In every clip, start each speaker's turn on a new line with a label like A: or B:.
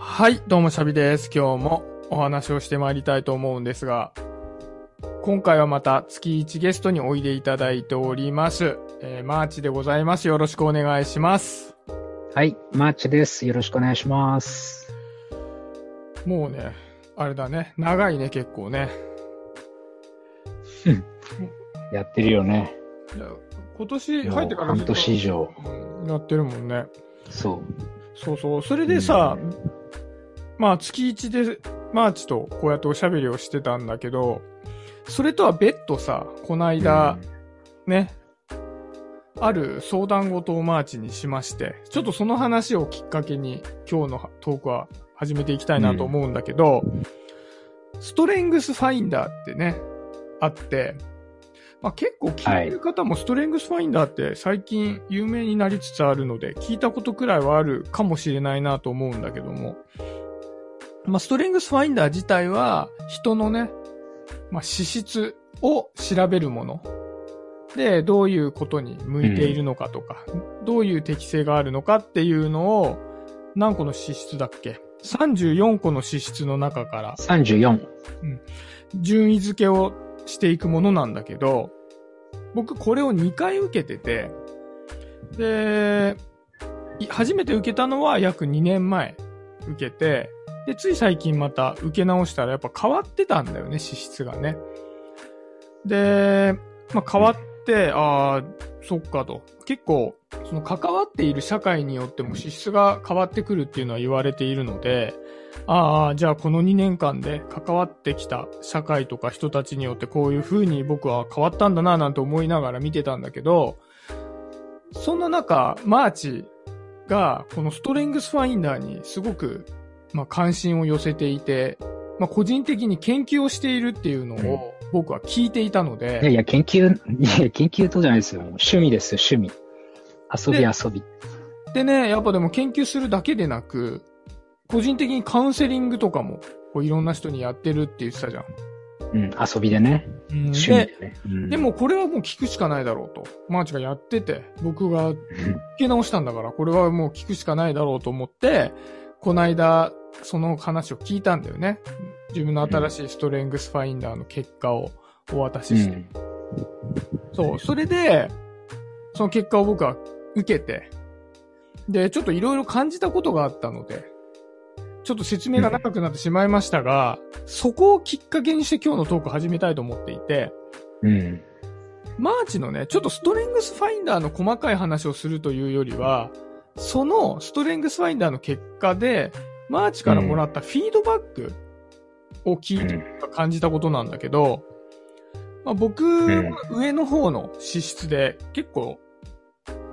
A: はい、どうもシャビです。今日もお話をしてまいりたいと思うんですが、今回はまた月1ゲストにおいでいただいております。えーマーチでございます。よろしくお願いします。
B: はい、マーチです。よろしくお願いします。
A: もうね、あれだね、長いね、結構ね。
B: やってるよね。
A: 今年入ってから
B: 半年以上。
A: うんやってるもんね。
B: そう。
A: そうそう。それでさ、まあ月1でマーチとこうやっておしゃべりをしてたんだけど、それとは別途さ、この間、ね、ある相談事をマーチにしまして、ちょっとその話をきっかけに今日のトークは始めていきたいなと思うんだけど、ストレングスファインダーってね、あって、まあ、結構聞いてる方もストレングスファインダーって最近有名になりつつあるので、聞いたことくらいはあるかもしれないなと思うんだけども、まあ、ストレングスファインダー自体は人のね、まあ、資質を調べるもの。で、どういうことに向いているのかとか、どういう適性があるのかっていうのを、何個の資質だっけ ?34 個の資質の中から
B: 34。
A: 順位付けをしていくものなんだけど、僕これを2回受けてて、で、い初めて受けたのは約2年前受けて、で、つい最近また受け直したらやっぱ変わってたんだよね、資質がね。で、まあ、変わって、ああ、そっかと。結構、その関わっている社会によっても資質が変わってくるっていうのは言われているので、ああ、じゃあこの2年間で関わってきた社会とか人たちによってこういう風に僕は変わったんだななんて思いながら見てたんだけど、そんな中、マーチがこのストレングスファインダーにすごく、まあ、関心を寄せていて、まあ、個人的に研究をしているっていうのを僕は聞いていたので、
B: いやいや、研究、いやいや、研究とじゃないですよ。趣味ですよ、趣味。遊び
A: で
B: 遊び。
A: でね、やっぱでも研究するだけでなく、個人的にカウンセリングとかもこういろんな人にやってるって言ってたじゃん。
B: うん、遊びでね。
A: うん
B: 趣味
A: で
B: でね。うん
A: で、もこれはもう聞くしかないだろうと。マーチがやってて、僕が受け直したんだから、これはもう聞くしかないだろうと思って、この間、その話を聞いたんだよね。自分の新しいストレングスファインダーの結果をお渡しして。
B: うん。
A: そう、それで、その結果を僕は受けて、で、ちょっといろいろ感じたことがあったので、ちょっと説明が長くなってしまいましたが、そこをきっかけにして今日のトーク始めたいと思っていて、
B: うん。
A: マーチのね、ちょっとストレングスファインダーの細かい話をするというよりは、そのストレングスファインダーの結果で、マーチからもらったフィードバックを聞いて感じたことなんだけど、まあ、僕は上の方の資質で結構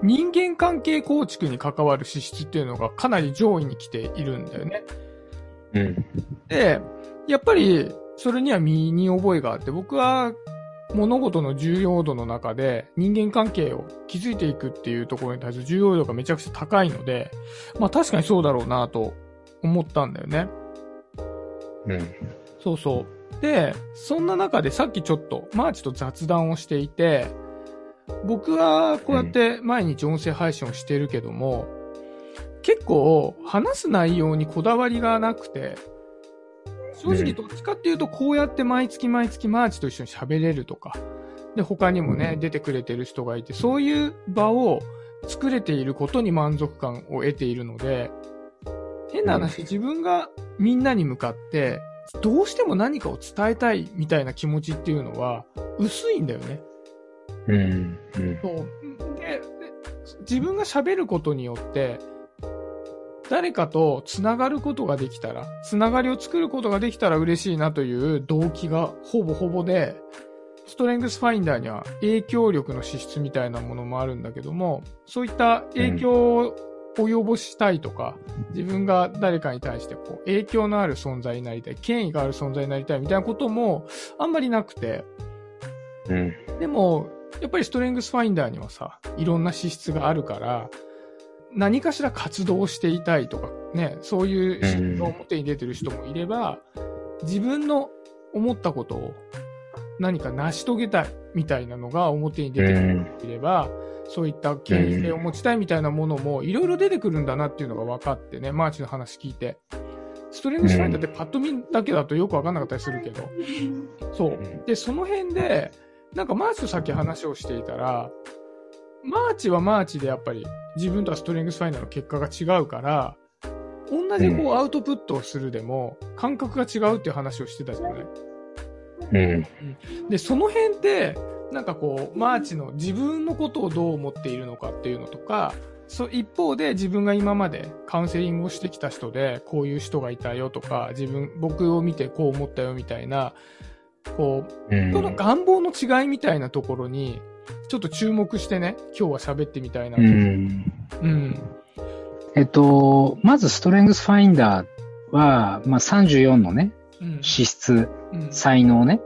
A: 人間関係構築に関わる資質っていうのがかなり上位に来ているんだよね。
B: うん。
A: で、やっぱりそれには身に覚えがあって、僕は物事の重要度の中で人間関係を築いていくっていうところに対する重要度がめちゃくちゃ高いので、まあ確かにそうだろうなと思ったんだよね。
B: うん。
A: そうそう。で、そんな中でさっきちょっとマーチと雑談をしていて、僕はこうやって毎日音声配信をしてるけども、結構話す内容にこだわりがなくて、正直どっちかっていうとこうやって毎月毎月マーチと一緒に喋れるとか、で他にもね、
B: うん
A: 出てくれてる人がいて、そういう場を作れていることに満足感を得ているので、変な話、自分がみんなに向かって、どうしても何かを伝えたいみたいな気持ちっていうのは薄いんだよね。
B: うん。うん。
A: そう。で、で自分が喋ることによって、誰かと繋がることができたら、繋がりを作ることができたら嬉しいなという動機がほぼほぼで、ストレングスファインダーには影響力の資質みたいなものもあるんだけども、そういった影響を及ぼしたいとか、自分が誰かに対してこう影響のある存在になりたい、権威がある存在になりたいみたいなこともあんまりなくて、
B: うん。
A: でも、やっぱりストレングスファインダーにはさ、いろんな資質があるから、何かしら活動をしていたいとか、ね、そういう資質が表に出てる人もいれば、自分の思ったことを何か成し遂げたいみたいなのが表に出てくる人もいれば、そういった権威性を持ちたいみたいなものもいろいろ出てくるんだなっていうのが分かってね、マーチの話聞いて。ストレングスファインダーってパッと見だけだとよくわかんなかったりするけど。そう。で、その辺で、なんかマーチとさっき話をしていたら、マーチはマーチでやっぱり自分とはストレングスファインダーの結果が違うから、同じこうアウトプットをするでも感覚が違うっていう話をしてたじゃない？
B: うん。
A: で、その辺って、なんかこう、マーチの自分のことをどう思っているのかっていうのとか、そ一方で自分が今までカウンセリングをしてきた人で、こういう人がいたよとか、自分、僕を見てこう思ったよみたいな、こう、
B: うん。
A: その願望の違いみたいなところに、ちょっと注目してね、今日は喋ってみたいなと。
B: う
A: うん。
B: ん。えっと、まずストレングスファインダーは、まあ、34のね、
A: うん。
B: 資質、
A: うん。
B: 才能ね。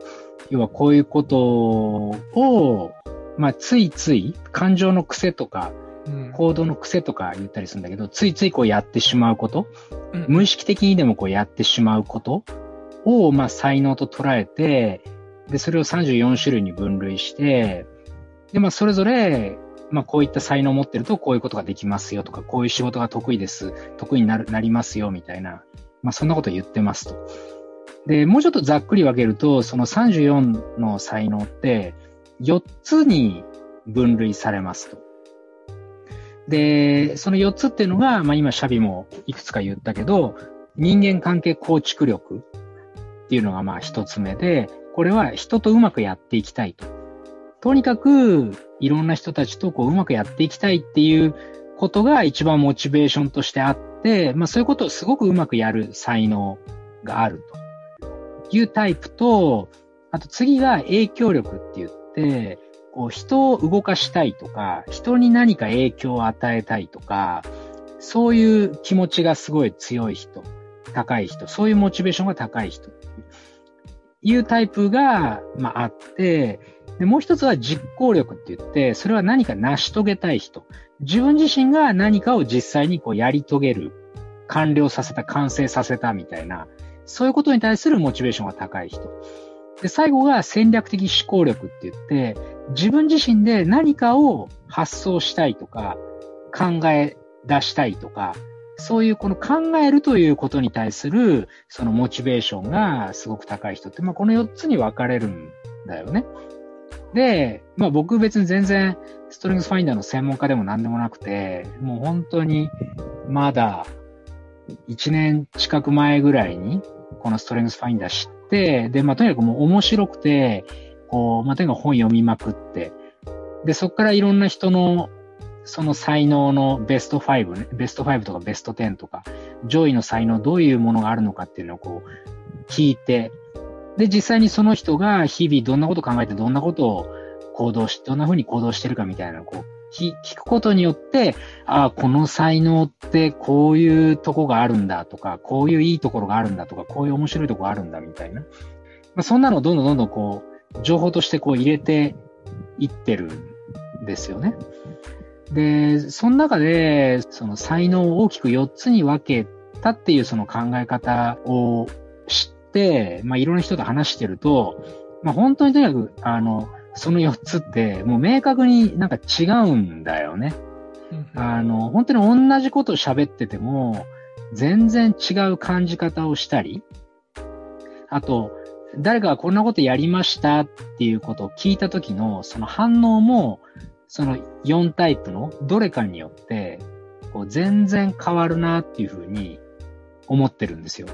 B: 要はこういうことを、まあ、ついつい感情の癖とか
A: うん
B: 行動の癖とか言ったりするんだけど、ついついこうやってしまうこと、
A: うん
B: 無意識的にでもこうやってしまうことを、まあ、才能と捉えて、で、それを34種類に分類して、で、まあ、それぞれ、まあ、こういった才能を持ってるとこういうことができますよとか、こういう仕事が得意です、得意になる、なりますよ、みたいな、まあ、そんなこと言ってますと。で、もうちょっとざっくり分けると、その34の才能って、4つに分類されますと。で、その4つっていうのが、まあ今、シャビもいくつか言ったけど、人間関係構築力っていうのがまあ一つ目で、これは人とうまくやっていきたいと。とにかく、いろんな人たちとこううまくやっていきたいっていうことが一番モチベーションとしてあって、まあそういうことをすごくうまくやる才能があるというタイプと、あと次が影響力って言って、こう人を動かしたいとか、人に何か影響を与えたいとか、そういう気持ちがすごい強い人、高い人、そういうモチベーションが高い人っていうタイプが、まあ、あって、で、もう一つは実行力って言って、それは何か成し遂げたい人。自分自身が何かを実際にこうやり遂げる、完了させた、完成させたみたいな、そういうことに対するモチベーションが高い人。で、最後が戦略的思考力って言って、自分自身で何かを発想したいとか、考え出したいとか、そういうこの考えるということに対する、そのモチベーションがすごく高い人って、まあこの4つに分かれるんだよね。で、まあ僕別に全然ストリングスファインダーの専門家でも何でもなくて、もう本当にまだ1年近く前ぐらいにこのストリングスファインダー知って、で、まあとにかくもう面白くて、こう、まあとにかく本読みまくって、で、そこからいろんな人のその才能のベスト5ね、ベスト5とかベスト10とか、上位の才能どういうものがあるのかっていうのをこう聞いて、で、実際にその人が日々どんなことを考えてどんなことを行動し、どんな風に行動してるかみたいなこう聞くことによって、ああ、この才能ってこういうとこがあるんだとか、こういういいところがあるんだとか、こういう面白いとこがあるんだみたいな。まあ、そんなのをどんどんどんどんこう、情報としてこう入れていってるんですよね。で、その中で、その才能を大きく4つに分けたっていうその考え方を知って、まあいろんな人と話してると、まあ本当にとにかく、あの、その4つってもう明確になんか違うんだよね。あの、本当に同じことを喋ってても、全然違う感じ方をしたり、あと、誰かがこんなことやりましたっていうことを聞いた時のその反応も、その4タイプのどれかによって、こう全然変わるなっていうふうに思ってるんですよ。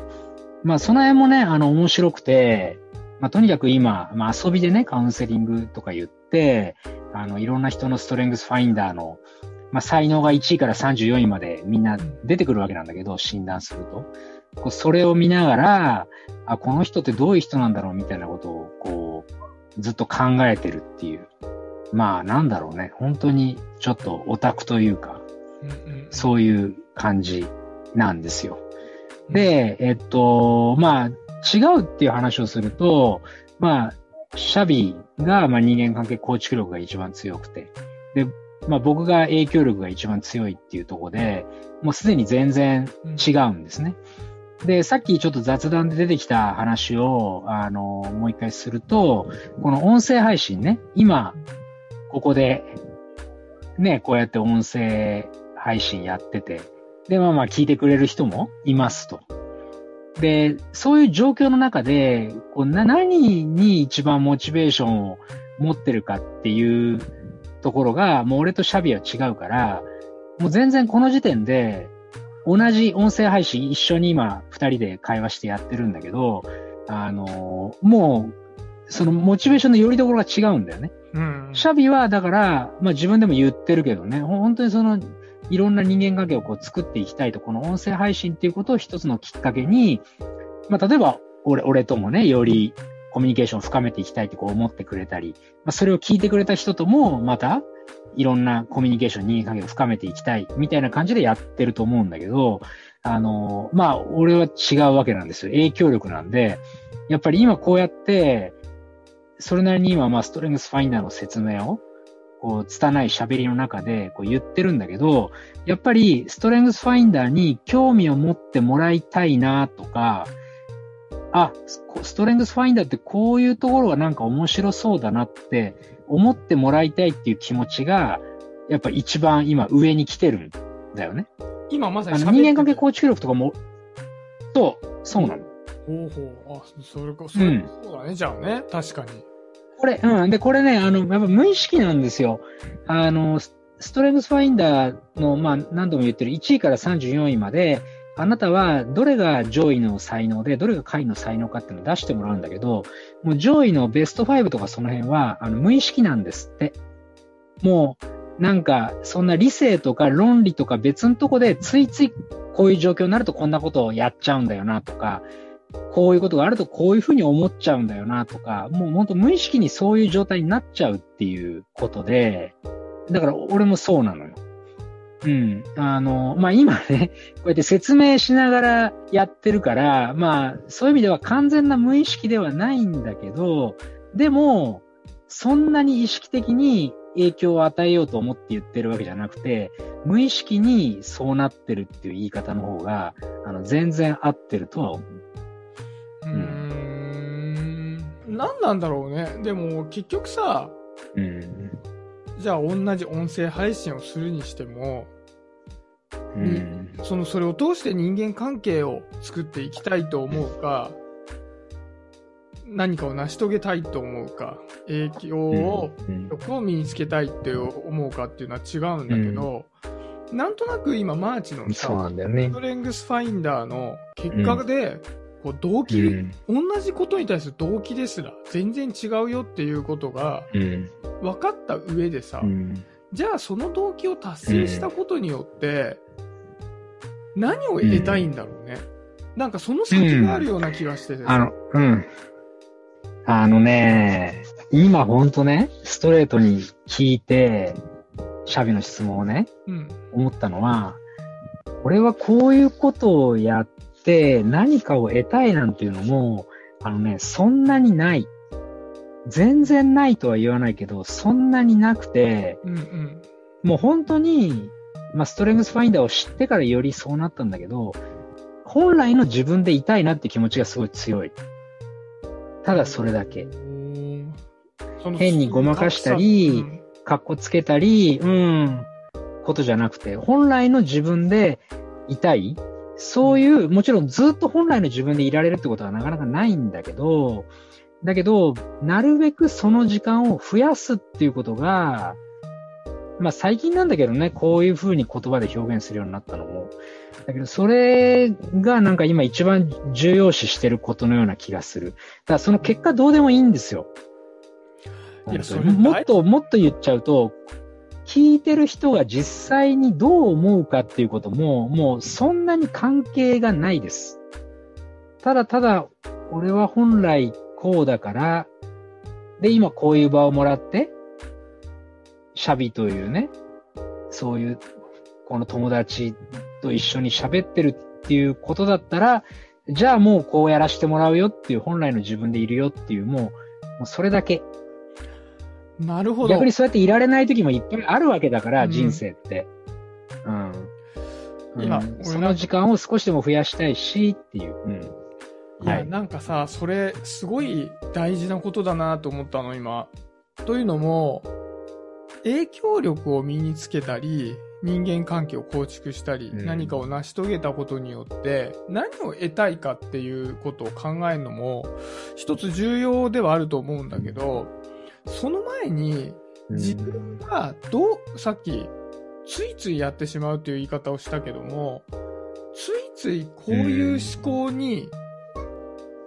B: まあその辺もね、あの面白くて、まあとにかく今、まあ遊びでね、カウンセリングとか言って、あのいろんな人のストレングスファインダーの、まあ才能が1位から34位までみんな出てくるわけなんだけど、診断すると。こうそれを見ながら、あ、この人ってどういう人なんだろうみたいなことを、こう、ずっと考えてるっていう。まあなんだろうね。本当にちょっとオタクというか、そういう感じなんですよ。で、えっと、まあ、違うっていう話をすると、まあ、シャビが、まあ、人間関係構築力が一番強くて、で、まあ、僕が影響力が一番強いっていうところで、もうすでに全然違うんですね。で、さっきちょっと雑談で出てきた話を、あの、もう一回すると、この音声配信ね、今、ここで、ね、こうやって音声配信やってて、で、まあまあ聞いてくれる人もいますと。で、そういう状況の中で、こうな何に一番モチベーションを持ってるかっていうところが、もう俺とシャビは違うから、もう全然この時点で、同じ音声配信一緒に今二人で会話してやってるんだけど、あのもう、そのモチベーションの寄り所が違うんだよね。
A: うん。
B: シャビは、だから、まあ自分でも言ってるけどね、ほ本当にその、いろんな人間関係をこう作っていきたいと、この音声配信っていうことを一つのきっかけに、まあ例えば、俺、俺ともね、よりコミュニケーションを深めていきたいってこう思ってくれたり、まあそれを聞いてくれた人とも、また、いろんなコミュニケーション、人間関係を深めていきたい、みたいな感じでやってると思うんだけど、あの、まあ、俺は違うわけなんですよ。影響力なんで、やっぱり今こうやって、それなりに今、まあ、ストレングスファインダーの説明を、こう、拙い喋りの中で、こう言ってるんだけど、やっぱり、ストレングスファインダーに興味を持ってもらいたいなとか、あ、スストレングスファインダーってこういうところがなんか面白そうだなって思ってもらいたいっていう気持ちが、やっぱ一番今上に来てるんだよね。
A: 今まさに
B: あの人間関係構築力とかも、と、そうなの。
A: ほうほう。あ、それか、そ,、
B: うん
A: そうだね、じゃあね。確かに。
B: これ、うん。で、これね、あの、やっぱ無意識なんですよ。あの、ストレングスファインダーの、まあ、何度も言ってる1位から34位まで、あなたはどれが上位の才能で、どれが下位の才能かっていうのを出してもらうんだけど、もう上位のベスト5とかその辺は、あの、無意識なんですって。もう、なんか、そんな理性とか論理とか別のとこで、ついついこういう状況になるとこんなことをやっちゃうんだよなとか、こういうことがあるとこういうふうに思っちゃうんだよなとか、もう本当無意識にそういう状態になっちゃうっていうことで、だから俺もそうなのよ。うん。あの、まあ、今ね、こうやって説明しながらやってるから、まあ、そういう意味では完全な無意識ではないんだけど、でも、そんなに意識的に影響を与えようと思って言ってるわけじゃなくて、無意識にそうなってるっていう言い方の方が、あの、全然合ってるとは
A: 何なんだろうね。でも、結局さ、
B: うん。
A: じゃあ同じ音声配信をするにしても、
B: うん。
A: その、それを通して人間関係を作っていきたいと思うか、何かを成し遂げたいと思うか、影響を、
B: うん
A: 欲を身につけたいって思うかっていうのは違うんだけど、なんとなく今、マーチのさ、
B: ね
A: スト。レングスファインダーの結果で、こう動機、
B: うん。
A: 同じことに対する動機ですら全然違うよっていうことが
B: うん。
A: 分かった上でさ、
B: うん。
A: じゃあその動機を達成したことによって、何を得たいんだろうね。なんかその先があるような気がしててさ
B: あの、うん。あのね、今ほんとね、ストレートに聞いて、シャビの質問をね、
A: うん。
B: 思ったのは、俺はこういうことをやって何かを得たいなんていうのも、あのね、そんなにない。全然ないとは言わないけど、そんなになくて、
A: うんうん。
B: もう本当に、まあ、ストレングスファインダーを知ってからよりそうなったんだけど、本来の自分でいたいなって気持ちがすごい強い。ただそれだけ。変にごまかしたり
A: うん
B: かっこつけたり、うん、ことじゃなくて、本来の自分でいたい。そういう、もちろんずっと本来の自分でいられるってことはなかなかないんだけど、だけど、なるべくその時間を増やすっていうことが、まあ最近なんだけどね、こういう風に言葉で表現するようになったのも。だけど、それがなんか今一番重要視してることのような気がする。だからその結果どうでもいいんですよ。
A: いやそれ
B: もっともっと言っちゃうと、聞いてる人が実際にどう思うかっていうことも、もうそんなに関係がないです。ただただ、俺は本来こうだから、で、今こういう場をもらって、シャビというね、そういう、この友達と一緒に喋ってるっていうことだったら、じゃあもうこうやらしてもらうよっていう本来の自分でいるよっていう、もう、もうそれだけ。
A: なるほど。
B: 逆にそうやっていられない時もいっぱいあるわけだから、
A: うん
B: 人生って。うん。
A: いや
B: うん
A: 俺
B: その時間を少しでも増やしたいしっていう。うん。
A: いや、
B: はい
A: なんかさ、それ、すごい大事なことだなと思ったの、今。というのも、影響力を身につけたり、人間関係を構築したり、
B: うん
A: 何かを成し遂げたことによって、何を得たいかっていうことを考えるのも、一つ重要ではあると思うんだけど、その前に、自分がどう、さっき、ついついやってしまうという言い方をしたけども、ついついこういう思考に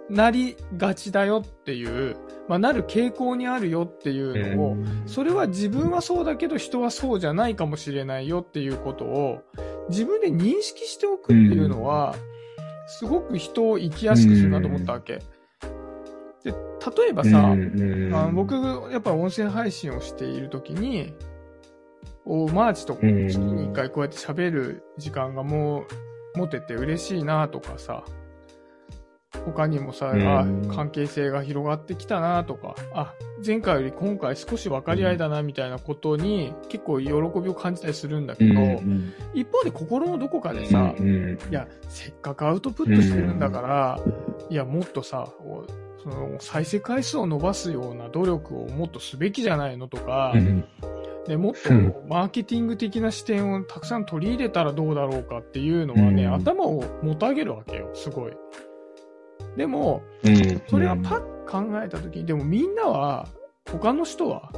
A: なりがちだよっていう、まあ、なる傾向にあるよっていうのを、それは自分はそうだけど人はそうじゃないかもしれないよっていうことを自分で認識しておくっていうのは、すごく人を生きやすくするなと思ったわけ。で、例えばさ、あの僕、やっぱ音声配信をしているときに、おマーチと月
B: うん。
A: に一回こうやって喋る時間がもう持てて嬉しいなとかさ、他にもさ、
B: うん。
A: あ関係性が広がってきたなとか、あ、前回より今回少し分かり合いだなみたいなことに結構喜びを感じたりするんだけど、一方で心のどこかでさ、いや、せっかくアウトプットしてるんだから、いや、もっとさ、おその再生回数を伸ばすような努力をもっとすべきじゃないのとか、でもっと
B: うん。
A: マーケティング的な視点をたくさん取り入れたらどうだろうかっていうのはね、
B: うん。
A: 頭をもたげるわけよ、すごい。でも、それはパッ考えたときに、でもみんなは、他の人は、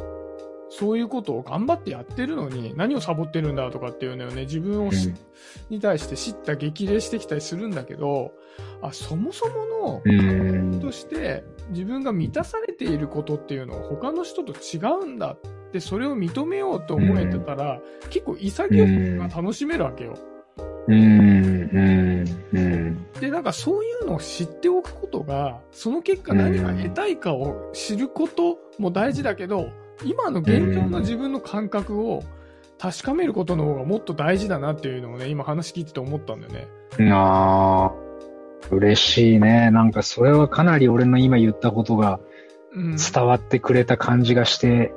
A: そういうことを頑張ってやってるのに、何をサボってるんだとかっていうのをね、自分をし、に対して知った激励してきたりするんだけど、あ、そもそもの、として、自分が満たされていることっていうのは他の人と違うんだって、それを認めようと思えてたら、結構潔くが楽しめるわけよ。で、なんかそういうのを知っておくことが、その結果何が得たいかを知ることも大事だけど、今の現状の自分の感覚を確かめることの方がもっと大事だなっていうのをね、今話聞いてて思ったんだよね。
B: ああ、嬉しいね。なんかそれはかなり俺の今言ったことが
A: うん。
B: 伝わってくれた感じがして、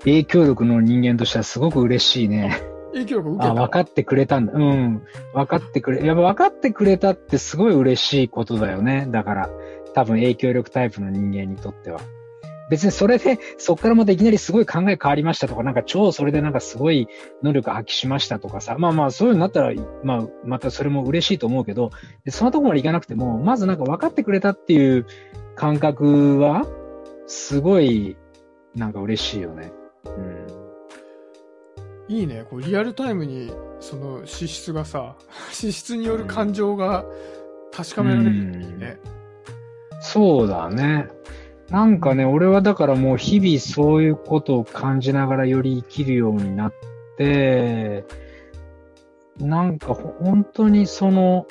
B: 影響力の人間としてはすごく嬉しいね。
A: 影響力受け
B: あ、
A: た。
B: 分かってくれたんだ。うん。分かってくれ、やっぱ分かってくれたってすごい嬉しいことだよね。だから、多分影響力タイプの人間にとっては。別にそれで、そっからまたいきなりすごい考え変わりましたとか、なんか超それでなんかすごい能力発揮しましたとかさ。まあまあそういうのになったら、まあまたそれも嬉しいと思うけど、でそのとこまでいかなくても、まずなんか分かってくれたっていう感覚は、すごい、なんか嬉しいよね。うん。
A: いいね。こうリアルタイムに、その資質がさ、資質による感情が確かめられるっていいね。
B: そうだね。なんかね、俺はだからもう日々そういうことを感じながらより生きるようになって、なんか本当にその、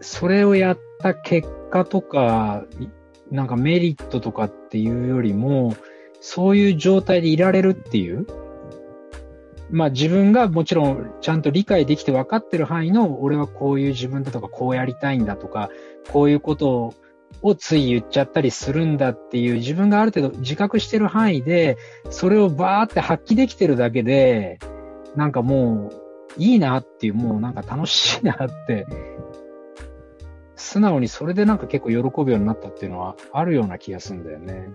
B: それをやった結果とか、なんかメリットとかっていうよりも、そういう状態でいられるっていう。まあ自分がもちろんちゃんと理解できて分かってる範囲の、俺はこういう自分だとか、こうやりたいんだとか、こういうことををつい言っちゃったりするんだっていう自分がある程度自覚してる範囲で、それをバーって発揮できてるだけで、なんかもういいなっていう、もうなんか楽しいなって、素直にそれでなんか結構喜ぶようになったっていうのはあるような気がするんだよね。